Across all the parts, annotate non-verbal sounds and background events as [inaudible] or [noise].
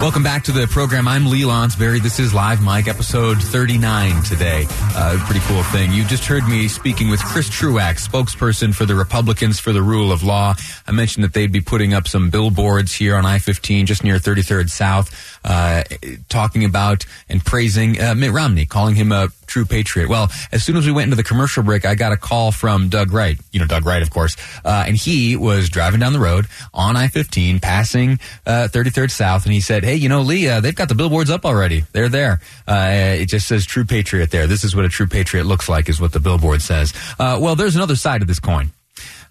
Welcome back to the program. I'm Lee Lonsberry. This is Live Mike, episode 39 today. Uh, pretty cool thing. You just heard me speaking with Chris Truax, spokesperson for the Republicans for the Rule of Law. I mentioned that they'd be putting up some billboards here on I-15 just near 33rd South, uh, talking about and praising uh, Mitt Romney, calling him a true patriot. Well, as soon as we went into the commercial break, I got a call from Doug Wright. You know, Doug Wright, of course. Uh, and he was driving down the road on I-15, passing uh, 33rd South, and he said, hey, you know, Lee, uh, they've got the billboards up already. They're there. Uh, it just says true patriot there. This is what a true patriot looks like, is what the billboard says. Uh, well, there's another side of this coin.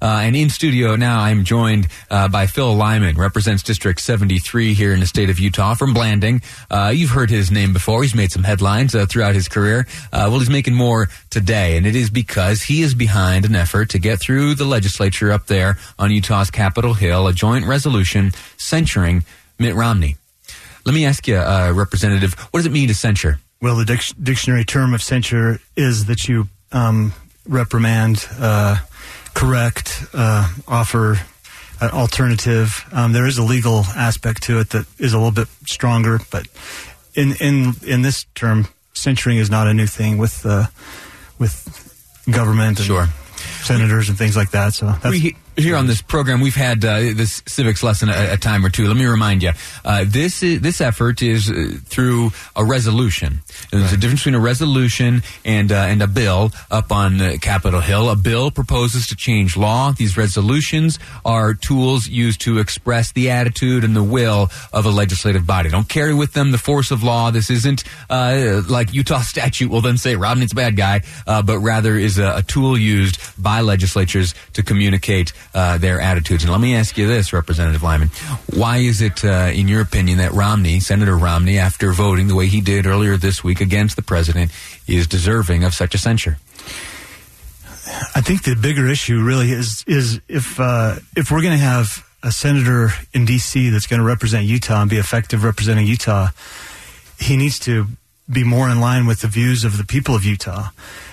Uh, and in studio now, I'm joined uh, by Phil Lyman, represents District 73 here in the state of Utah from Blanding. Uh, you've heard his name before. He's made some headlines uh, throughout his career. Uh, well, he's making more today, and it is because he is behind an effort to get through the legislature up there on Utah's Capitol Hill a joint resolution censuring Mitt Romney. Let me ask you, uh, Representative, what does it mean to censure? Well, the dic- dictionary term of censure is that you um, reprimand, uh, correct, uh, offer an alternative. Um, there is a legal aspect to it that is a little bit stronger, but in in in this term, censuring is not a new thing with uh, with government and Sure. senators and things like that. So that's, We, here on this program, we've had uh, this civics lesson a, a time or two. Let me remind you, uh, this is, this effort is uh, through a resolution. And There's a difference between a resolution and uh, and a bill up on uh, Capitol Hill. A bill proposes to change law. These resolutions are tools used to express the attitude and the will of a legislative body. Don't carry with them the force of law. This isn't uh, like Utah [laughs] statute will then say Romney's a bad guy, uh, but rather is a, a tool used by legislatures to communicate uh, their attitudes. And let me ask you this, Representative Lyman. Why is it, uh, in your opinion, that Romney, Senator Romney, after voting the way he did earlier this week against the president, is deserving of such a censure? I think the bigger issue really is is if uh, if we're going to have a senator in D.C. that's going to represent Utah and be effective representing Utah, he needs to be more in line with the views of the people of Utah.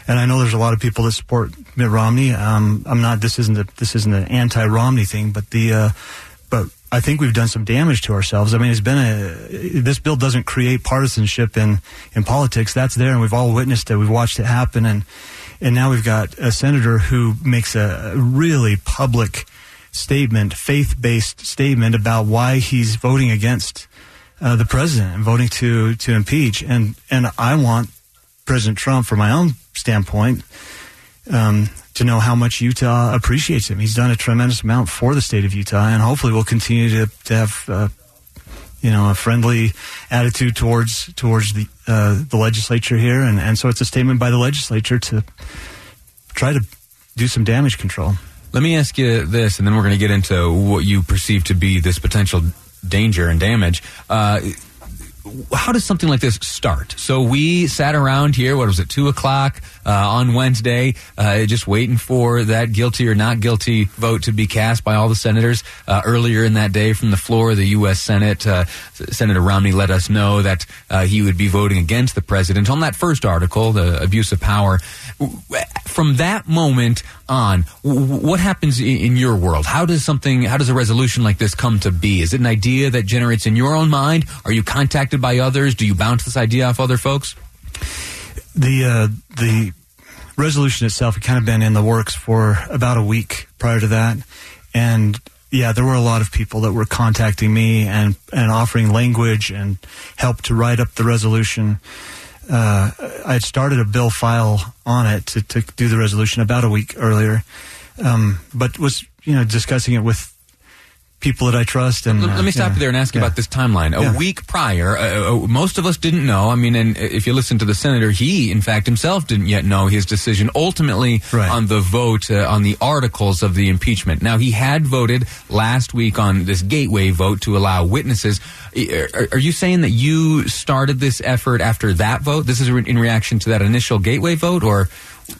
And I know there's a lot of people that support Mitt Romney. Um, I'm not. This isn't a this isn't an anti-Romney thing, but the uh, but I think we've done some damage to ourselves. I mean, it's been a this bill doesn't create partisanship in in politics. That's there, and we've all witnessed it. We've watched it happen, and and now we've got a senator who makes a really public statement, faith-based statement about why he's voting against uh, the president and voting to to impeach. And and I want President Trump, from my own standpoint, um, to know how much Utah appreciates him. He's done a tremendous amount for the state of Utah, and hopefully we'll continue to, to have, uh, you know, a friendly attitude towards towards the uh, the legislature here. And, and so it's a statement by the legislature to try to do some damage control. Let me ask you this, and then we're going to get into what you perceive to be this potential danger and damage. Uh, how does something like this start? So we sat around here, what was it, two o'clock uh, on Wednesday, uh, just waiting for that guilty or not guilty vote to be cast by all the senators. Uh, earlier in that day, from the floor of the U.S. Senate, uh, Senator Romney let us know that uh, he would be voting against the president on that first article, the abuse of power. From that moment on, what happens in your world? How does something, how does a resolution like this come to be? Is it an idea that generates in your own mind? Are you contacted by others? Do you bounce this idea off other folks? The uh, the resolution itself had kind of been in the works for about a week prior to that, and yeah, there were a lot of people that were contacting me and and offering language and help to write up the resolution. Uh, I had started a bill file on it to, to do the resolution about a week earlier, um, but was you know discussing it with people that I trust. And let, let me stop uh, you there and ask you yeah. about this timeline. A Yeah. week prior, uh, uh, most of us didn't know. I mean, and if you listen to the senator, he, in fact, himself didn't yet know his decision ultimately Right. on the vote uh, on the articles of the impeachment. Now, he had voted last week on this gateway vote to allow witnesses. Are, are you saying that you started this effort after that vote? This is in reaction to that initial gateway vote, or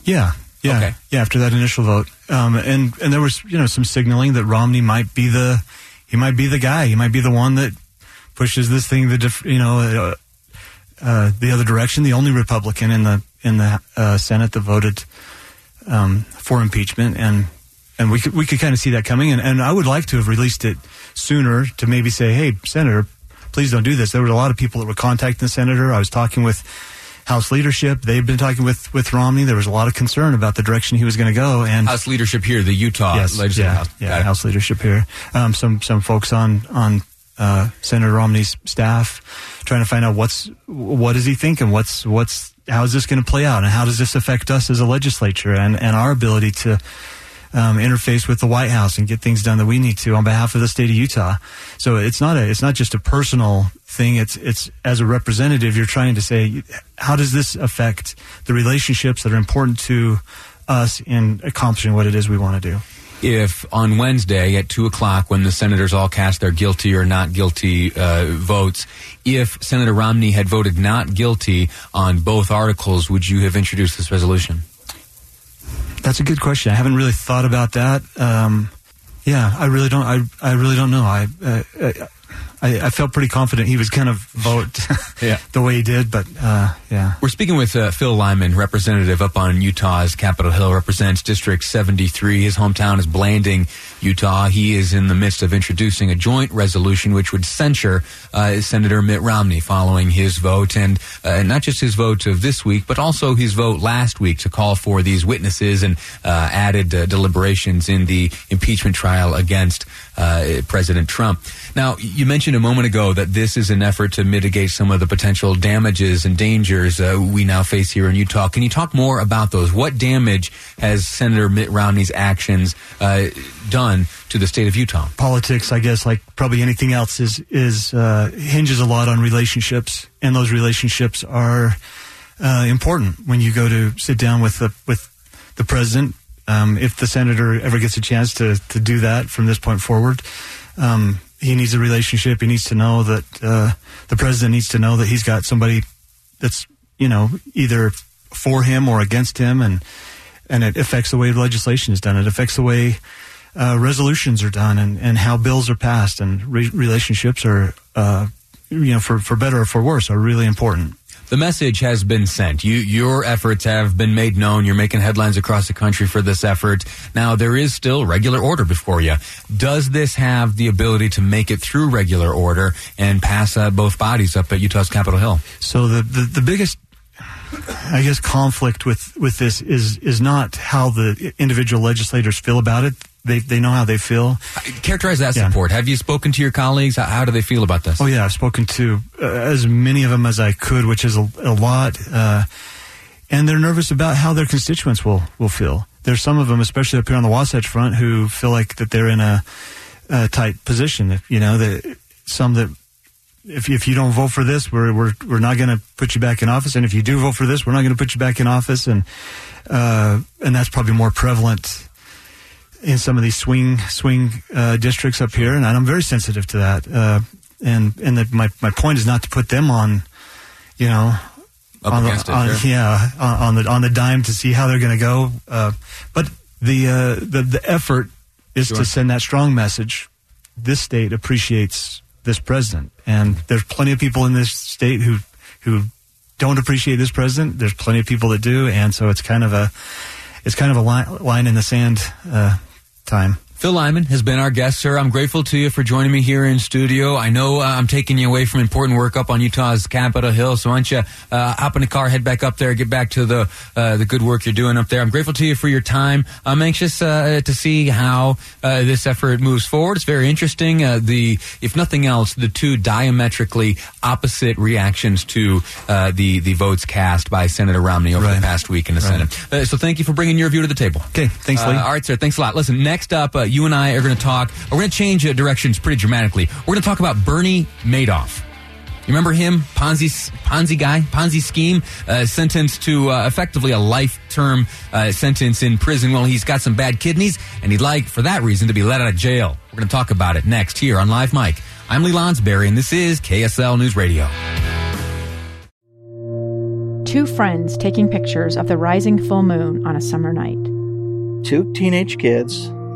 Yeah, yeah, Okay. yeah. After that initial vote, um, and and there was you know some signaling that Romney might be the he might be the guy. He might be the one that pushes this thing the diff, you know uh, uh, the other direction. The only Republican in the in the uh, Senate that voted um, for impeachment, and and we could we could kind of see that coming. And, and I would like to have released it sooner to maybe say, hey, Senator, please don't do this. There were a lot of people that were contacting the senator. I was talking with House leadership. They've been talking with with Romney. There was a lot of concern about the direction he was going to go. And House leadership here, the Utah yes, Legislative yeah, House? yeah, House leadership here. Um, some some folks on on uh, Senator Romney's staff trying to find out what's what is he thinking. What's what's how is this going to play out, and how does this affect us as a legislature and and our ability to. Um, interface with the White House and get things done that we need to on behalf of the state of Utah. So it's not a it's not just a personal thing. It's it's as a representative, you're trying to say how does this affect the relationships that are important to us in accomplishing what it is we want to do. if on Wednesday at two o'clock, when the senators all cast their guilty or not guilty uh, votes, if Senator Romney had voted not guilty on both articles, would you have introduced this resolution? That's a good question. I haven't really thought about that. Um, yeah, I really don't. I I really don't know. I uh, I, I felt pretty confident he was going to vote [laughs] Yeah. the way he did, but uh, yeah. We're speaking with uh, Phil Lyman, representative up on Utah's Capitol Hill, represents District 73. His hometown is Blanding, Utah. He is in the midst of introducing a joint resolution which would censure uh, Senator Mitt Romney following his vote, and uh, not just his vote of this week, but also his vote last week to call for these witnesses and uh, added uh, deliberations in the impeachment trial against uh, President Trump. Now, you mentioned a moment ago that this is an effort to mitigate some of the potential damages and dangers uh, we now face here in Utah. Can you talk more about those? What damage has Senator Mitt Romney's actions uh, done to the state of Utah? Politics, I guess, like probably anything else, is is uh, hinges a lot on relationships, and those relationships are uh, important when you go to sit down with the with the president. Um, if the senator ever gets a chance to to do that from this point forward, um, he needs a relationship. He needs to know that uh, the president needs to know that he's got somebody that's you know either for him or against him, and and it affects the way legislation is done. It affects the way uh, resolutions are done and, and how bills are passed and re- relationships are uh, you know for, for better or for worse are really important. The message has been sent. You, your efforts have been made known. You're making headlines across the country for this effort. Now, there is still regular order before you. Does this have the ability to make it through regular order and pass uh, both bodies up at Utah's Capitol Hill? So the, the, the biggest I guess conflict with, with this is is not how the individual legislators feel about it. They they know how they feel. Characterize that Yeah. support. Have you spoken to your colleagues? How, how do they feel about this? Oh yeah, I've spoken to uh, as many of them as I could, which is a, a lot, uh, and they're nervous about how their constituents will will feel. There's some of them, especially up here on the Wasatch Front, who feel like that they're in a, a tight position. You know, that some that if if you don't vote for this, we're we're we're not going to put you back in office, and if you do vote for this, we're not going to put you back in office, and uh, and that's probably more prevalent in some of these swing swing uh, districts up here, and I'm very sensitive to that. Uh, and and the, my my point is not to put them on, you know, Up on the, it, on, sure. yeah, on, on the on the dime to see how they're going to go. Uh, but the uh, the the effort is Sure. to send that strong message. This state appreciates this president, and there's plenty of people in this state who who don't appreciate this president. There's plenty of people that do, and so it's kind of a it's kind of a line, line in the sand uh, time. Phil Lyman has been our guest, sir. I'm grateful to you for joining me here in studio. I know uh, I'm taking you away from important work up on Utah's Capitol Hill, so why don't you uh, hop in the car, head back up there, get back to the uh, the good work you're doing up there. I'm grateful to you for your time. I'm anxious uh, to see how uh, this effort moves forward. It's very interesting. Uh, the, if nothing else, the two diametrically opposite reactions to the the votes cast by Senator Romney over Right. the past week in the Right. Senate. so thank you for bringing your view to the table. Okay, thanks, Lee. All right, sir. Thanks a lot. Listen, next up, uh, you and I are going to talk. We're going to change uh, directions pretty dramatically. We're going to talk about Bernie Madoff. You remember him, Ponzi Ponzi guy, Ponzi scheme, uh, sentenced to uh, effectively a life term uh, sentence in prison. Well, he's got some bad kidneys, and he'd like, for that reason, to be let out of jail. We're going to talk about it next here on Live Mike. I'm Lee Lonsberry, and this is KSL News Radio. Two friends taking pictures of the rising full moon on a summer night Two teenage kids